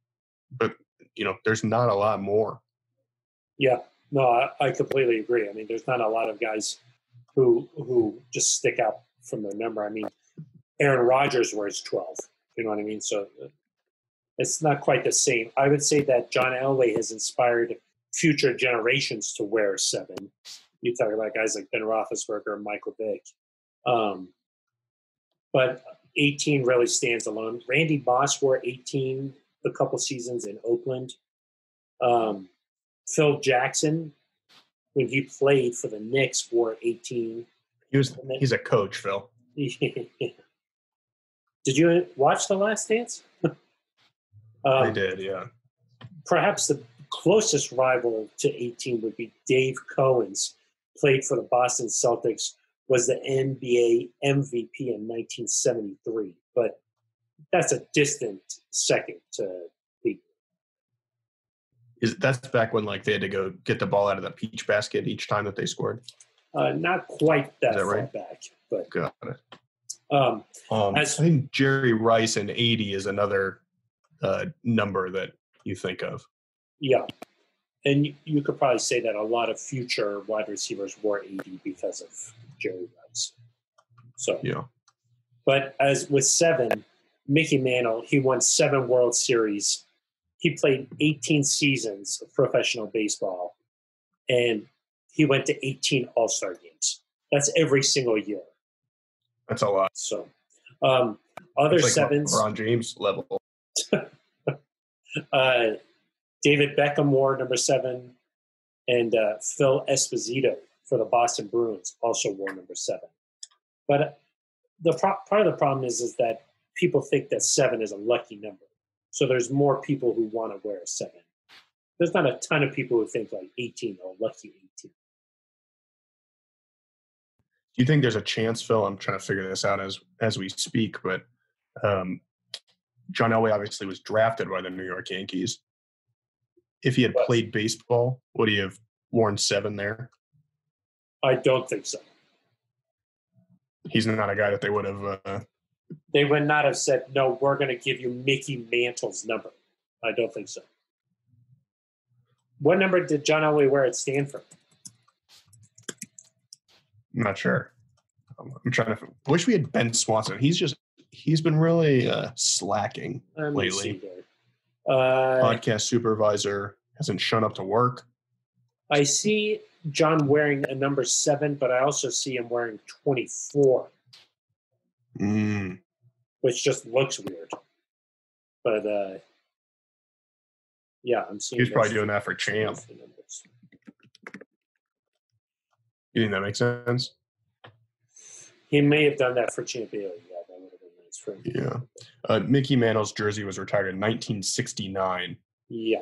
but you know, there's not a lot more Yeah, no, I, I completely agree. I mean, there's not a lot of guys who who just stick out from their number. I mean, Aaron Rodgers wears 12. You know what I mean? So uh, it's not quite the same. I would say that John Elway has inspired future generations to wear seven. You talk about guys like Ben Roethlisberger and Michael Vick. Um, but 18 really stands alone. Randy Moss wore 18 a couple seasons in Oakland. Um, Phil Jackson, when he played for the Knicks, wore 18. He was he's a coach, Phil. Did you watch The Last Dance? um, I did, yeah. Perhaps the closest rival to 18 would be Dave Cowens, played for the Boston Celtics, was the NBA MVP in 1973. But that's a distant second to beat. Is that's back when like they had to go get the ball out of the peach basket each time that they scored? Uh, not quite that, that far right? back, but Got it. um, Um, As- I think Jerry Rice in 80 is another uh, number that you think of. yeah. And you, could probably say that a lot of future wide receivers were 80 because of Jerry Rice. So, Yeah. but as with seven, Mickey Mantle, he won seven World Series. He played 18 seasons of professional baseball, and he went to 18 All Star games. That's every single year. That's a lot. So, um, other It's like sevens. LeBron James level. Uh, David Beckham wore number seven, and uh, Phil Esposito for the Boston Bruins also wore number seven. But uh, the pro- part of the problem is is that people think that seven is a lucky number, so there's more people who want to wear a seven. There's not a ton of people who think like 18 or lucky 18. Do you think there's a chance, Phil? I'm trying to figure this out as as we speak, but um, John Elway obviously was drafted by the New York Yankees. If he had Was. played baseball, would he have worn seven there? I don't think so. He's not a guy that they would have. Uh, They would not have said, "No, we're going to give you Mickey Mantle's number." I don't think so. What number did John Elway wear at Stanford? I'm not sure. I'm trying to. Wish we had Ben Swanson. He's just. He's been really uh, slacking. Lately. Uh, Podcast supervisor hasn't shown up to work. I see John wearing a number seven, but I also see him wearing 24, Mm, which just looks weird. But uh, yeah, I'm seeing. he was probably doing that for champ. You think that makes sense? He may have done that for champion. Yeah, that would have been nice for him. Yeah. Uh, Mickey Mantle's jersey was retired in 1969. Yeah.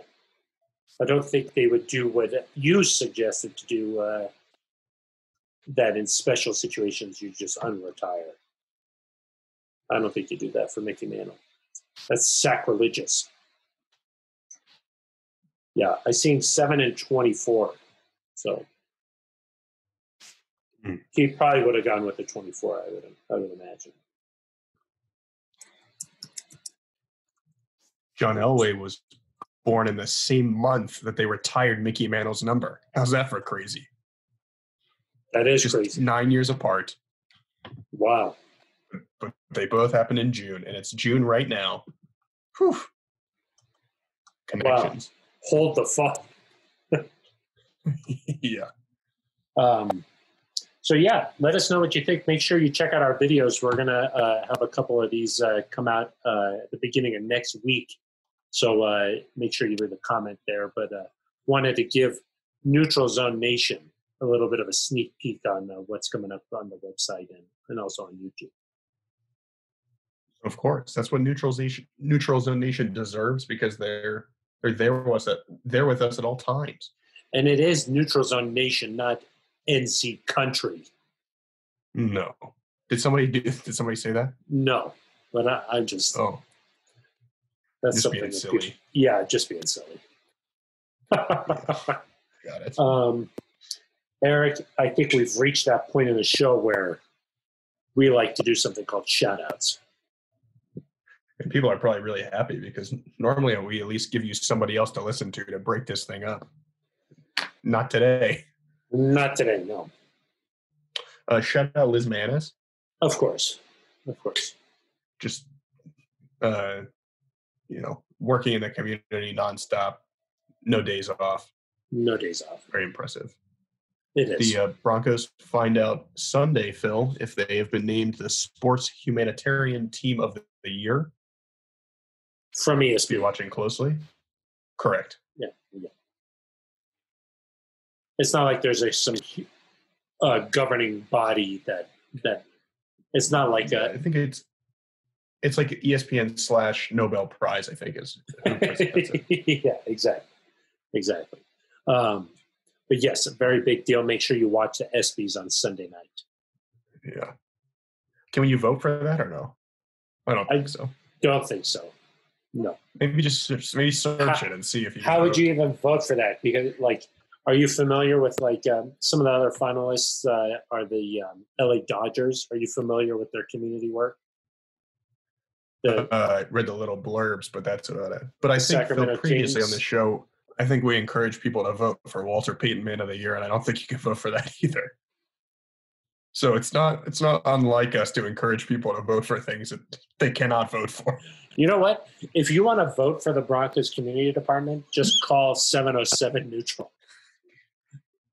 I don't think they would do what you suggested to do, uh, that in special situations you just unretire. I don't think you do that for Mickey Mantle. That's sacrilegious. Yeah, I seen 7 and 24. So Hmm. he probably would have gone with the 24, I would, I would imagine. John Elway was born in the same month that they retired Mickey Mantle's number. How's that for crazy? That is Just crazy. nine years apart, Wow. but they both happened in June, and it's June right now. Whew. Connections. Hold the fuck. yeah. Um, so yeah, let us know what you think. Make sure you check out our videos. We're gonna uh, have a couple of these uh, come out uh, at the beginning of next week. So uh, make sure you leave a comment there. But uh, wanted to give Neutral Zone Nation a little bit of a sneak peek on uh, what's coming up on the website and, and also on YouTube. Of course, that's what Neutral Nation, Neutral Zone Nation deserves because they're they're there with us at there with us at all times. And it is Neutral Zone Nation, not NC Country. No, did somebody do, did somebody say that? No, but I, I'm just Oh, that's just something silly. yeah, just being silly. got it. Um, Aric, I think we've reached that point in the show where we like to do something called shout outs. And people are probably really happy because normally we at least give you somebody else to listen to to break this thing up. not today. Not today, no. Uh, shout out Liz Manis. Of course, of course. Just, uh, you know, working in the community nonstop, no days off. No days off. Very impressive. It is. The uh, Broncos find out Sunday, Phil, if they have been named the Sports Humanitarian Team of the Year. From ESPN. watching closely, correct. Yeah, yeah. It's not like there's a some uh, governing body that that it's not like I a think it's it's like ESPN slash Nobel Prize. I think is. who presents it. yeah, exactly, exactly. Um, but yes, a very big deal. Make sure you watch the ESPYS on Sunday night. yeah. Can you vote for that or no? I don't I- think so. Don't think so. No. Maybe just search- maybe search How- it and see if you. How would vote. you even vote for that? Because like, are you familiar with like um, some of the other finalists? Uh, are the um, LA Dodgers? Are you familiar with their community work? The, uh, I read the little blurbs, but that's about it. But I think Phil, previously on the show, I think we encourage people to vote for Walter Payton Man of the Year, and I don't think you can vote for that either. So it's not it's not unlike us to encourage people to vote for things that they cannot vote for. you know what? If you want to vote for the Broncos Community Department, just call seven zero seven neutral.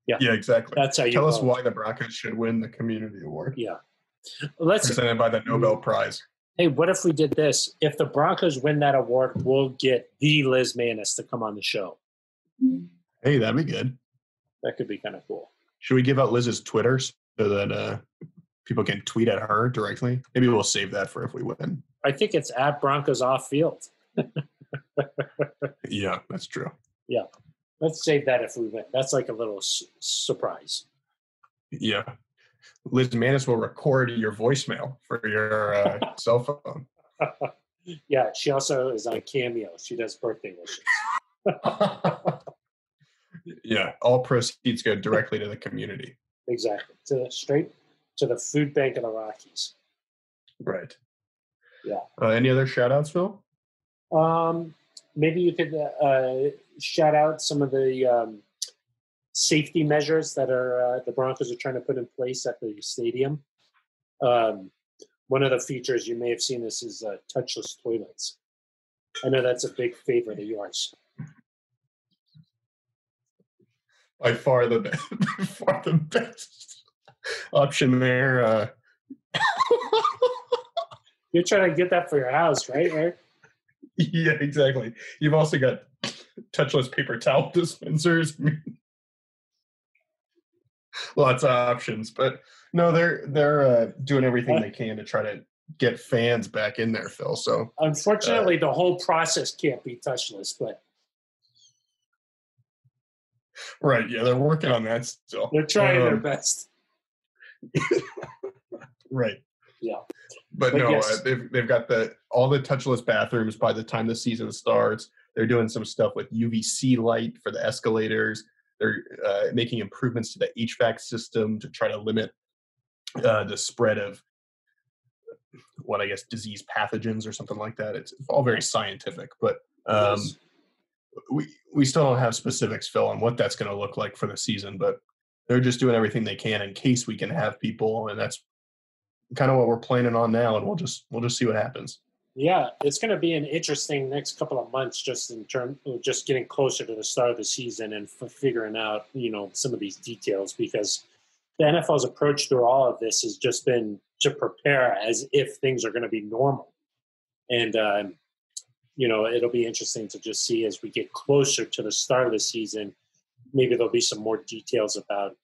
Yeah, Yeah, exactly. That's how you Tell us why the Broncos should win the community award Yeah. Let's. presented by the Nobel Prize. Hey, what if we did this? If the Broncos win that award, we'll get the Liz Manis to come on the show. Hey, that'd be good. That could be kind of cool. Should we give out Liz's Twitter so that uh, people can tweet at her directly? Maybe we'll save that for if we win. I think it's at Broncos off field. Yeah, that's true. Yeah. Let's save that if we win. That's like a little s- surprise. Yeah. Liz Manis will record your voicemail for your uh, cell phone. Yeah, she also is on Cameo. She does birthday wishes. yeah, all proceeds go directly to the community. Exactly. To the, straight to the food bank of the Rockies. Right. Yeah. Uh, any other shout outs, Phil? Um, maybe you could uh, shout out some of the um, safety measures that are uh, the Broncos are trying to put in place at the stadium. Um, one of the features you may have seen this is uh, touchless toilets. I know that's a big favorite of yours. By far the best, by far the best option there. Uh, You're trying to get that for your house, right, Aric? yeah, exactly. You've also got touchless paper towel dispensers. Lots of options, but no, they're they're uh, doing everything they can to try to get fans back in there, Phil. So Unfortunately, the whole process can't be touchless, but right, yeah, they're working on that still. they're trying their Um, best. Right. Yeah. But, But no, yes. uh, they've they've got the all the touchless bathrooms by the time the season starts. They're doing some stuff with UVC light for the escalators. They're uh, making improvements to the HVAC system to try to limit uh, the spread of what I guess disease pathogens or something like that. It's all very scientific, but um, Yes. we we still don't have specifics, Phil, on what that's going to look like for the season. But they're just doing everything they can in case we can have people, and that's kind of what we're planning on now. And we'll just we'll just see what happens. Yeah, it's going to be an interesting next couple of months, just in terms of just getting closer to the start of the season and f- figuring out, you know, some of these details because the NFL's approach through all of this has just been to prepare as if things are going to be normal, and um, you know, it'll be interesting to just see as we get closer to the start of the season. Maybe there'll be some more details about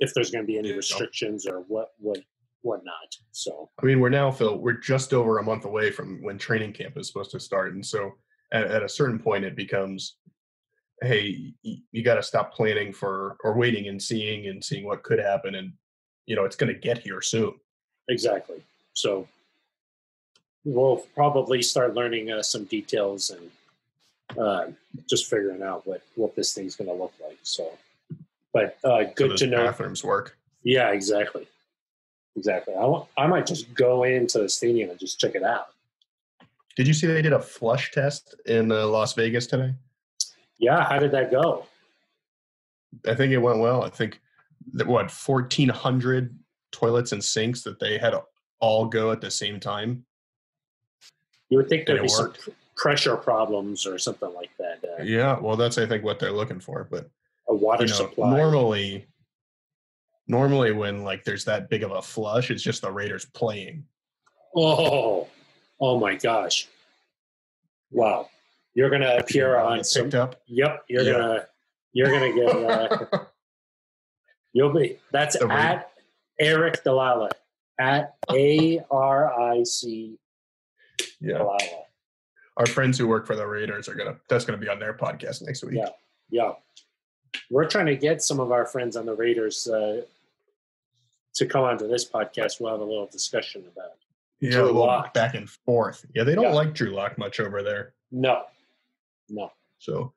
if there's going to be any restrictions or what what whatnot. So I mean, we're now, Phil, we're just over a month away from when training camp is supposed to start, and so at, at a certain point, it becomes, hey, you got to stop planning for or waiting and seeing and seeing what could happen, and you know, it's going to get here soon. Exactly. So we'll probably start learning uh, some details and uh, just figuring out what what this thing's going to look like. So, but uh, good those to know. bathrooms work. Yeah, exactly. Exactly. I, might just go into the stadium and just check it out. Did you see they did a flush test in uh, Las Vegas today? Yeah. How did that go? I think it went well. I think that what fourteen hundred toilets and sinks that they had all go at the same time. You would think there'd be some worked. pr- pressure problems or something like that. Uh, Yeah, well, that's I think what they're looking for. But a water you know, supply. normally, normally when like there's that big of a flush, it's just the Raiders playing. Oh, oh my gosh! Wow, you're gonna appear on Get some. picked up. Yep, you're Yeah. gonna you're gonna get. Uh, you'll be. That's The Ra- at Aric DiLalla at A R I C yeah, DiLalla. our friends who work for the Raiders are gonna. That's gonna be on their podcast next week. Yeah. Yeah, we're trying to get some of our friends on the Raiders uh, to come onto this podcast. We'll have a little discussion about. it. Yeah, Drew a little Lock. back and forth. Yeah, they don't Yeah. like Drew Lock much over there. No, no. So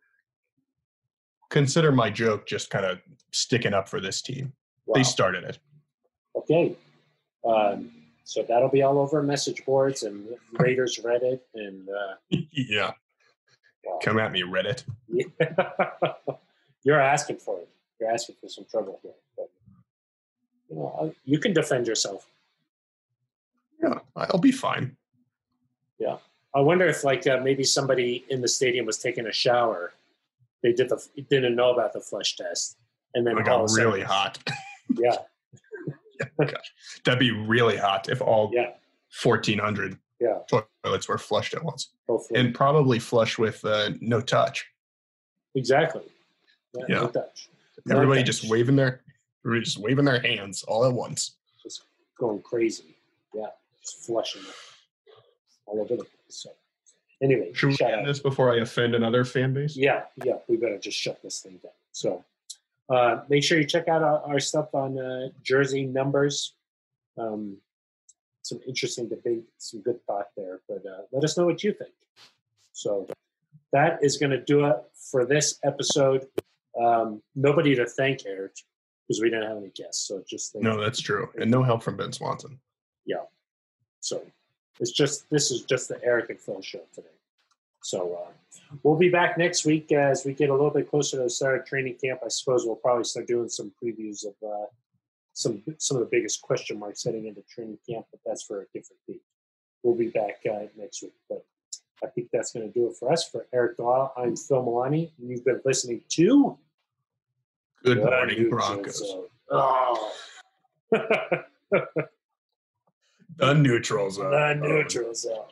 consider my joke just kind of sticking up for this team. Wow. They started it. Okay. Um, so that'll be all over message boards and Raiders Reddit and uh, yeah. wow. Come at me, Reddit. you're asking for it. You're asking for some trouble here. You know, uh, you can defend yourself. Yeah, I'll be fine. Yeah, I wonder if like uh, maybe somebody in the stadium was taking a shower. They did the didn't know about the flush test, and then It got a sudden- really hot. Yeah, That'd be really hot if all yeah, 1,400 yeah. toilets were flushed at once. Hopefully, And probably flush with uh, no touch. exactly. Yeah, no Yeah. touch. No Everybody touch. just waving their everybody just waving their hands all at once. just going crazy. Yeah, just flushing it all over the place. So, anyway, Should we shout end out. this before I offend another fan base? Yeah, yeah, we better just shut this thing down. So, uh, make sure you check out our, our stuff on uh, Jersey numbers. Um, some interesting debate, some good thought there. But uh, let us know what you think. So, that is going to do it for this episode. Um, nobody to thank, Aric, because we didn't have any guests. So just No, that's true. And no help from Ben Swanson. Yeah, so it's just this is just the Aric and Phil show today. So uh, we'll be back next week as we get a little bit closer to the start of training camp. I suppose we'll probably start doing some previews of uh, some some of the biggest question marks heading into training camp, but that's for a different week. We'll be back uh, next week, but I think that's going to do it for us. For Aric Dahl, I'm Phil Milani, and you've been listening to Good morning, Broncos. Oh. The neutral zone. the neutral zone.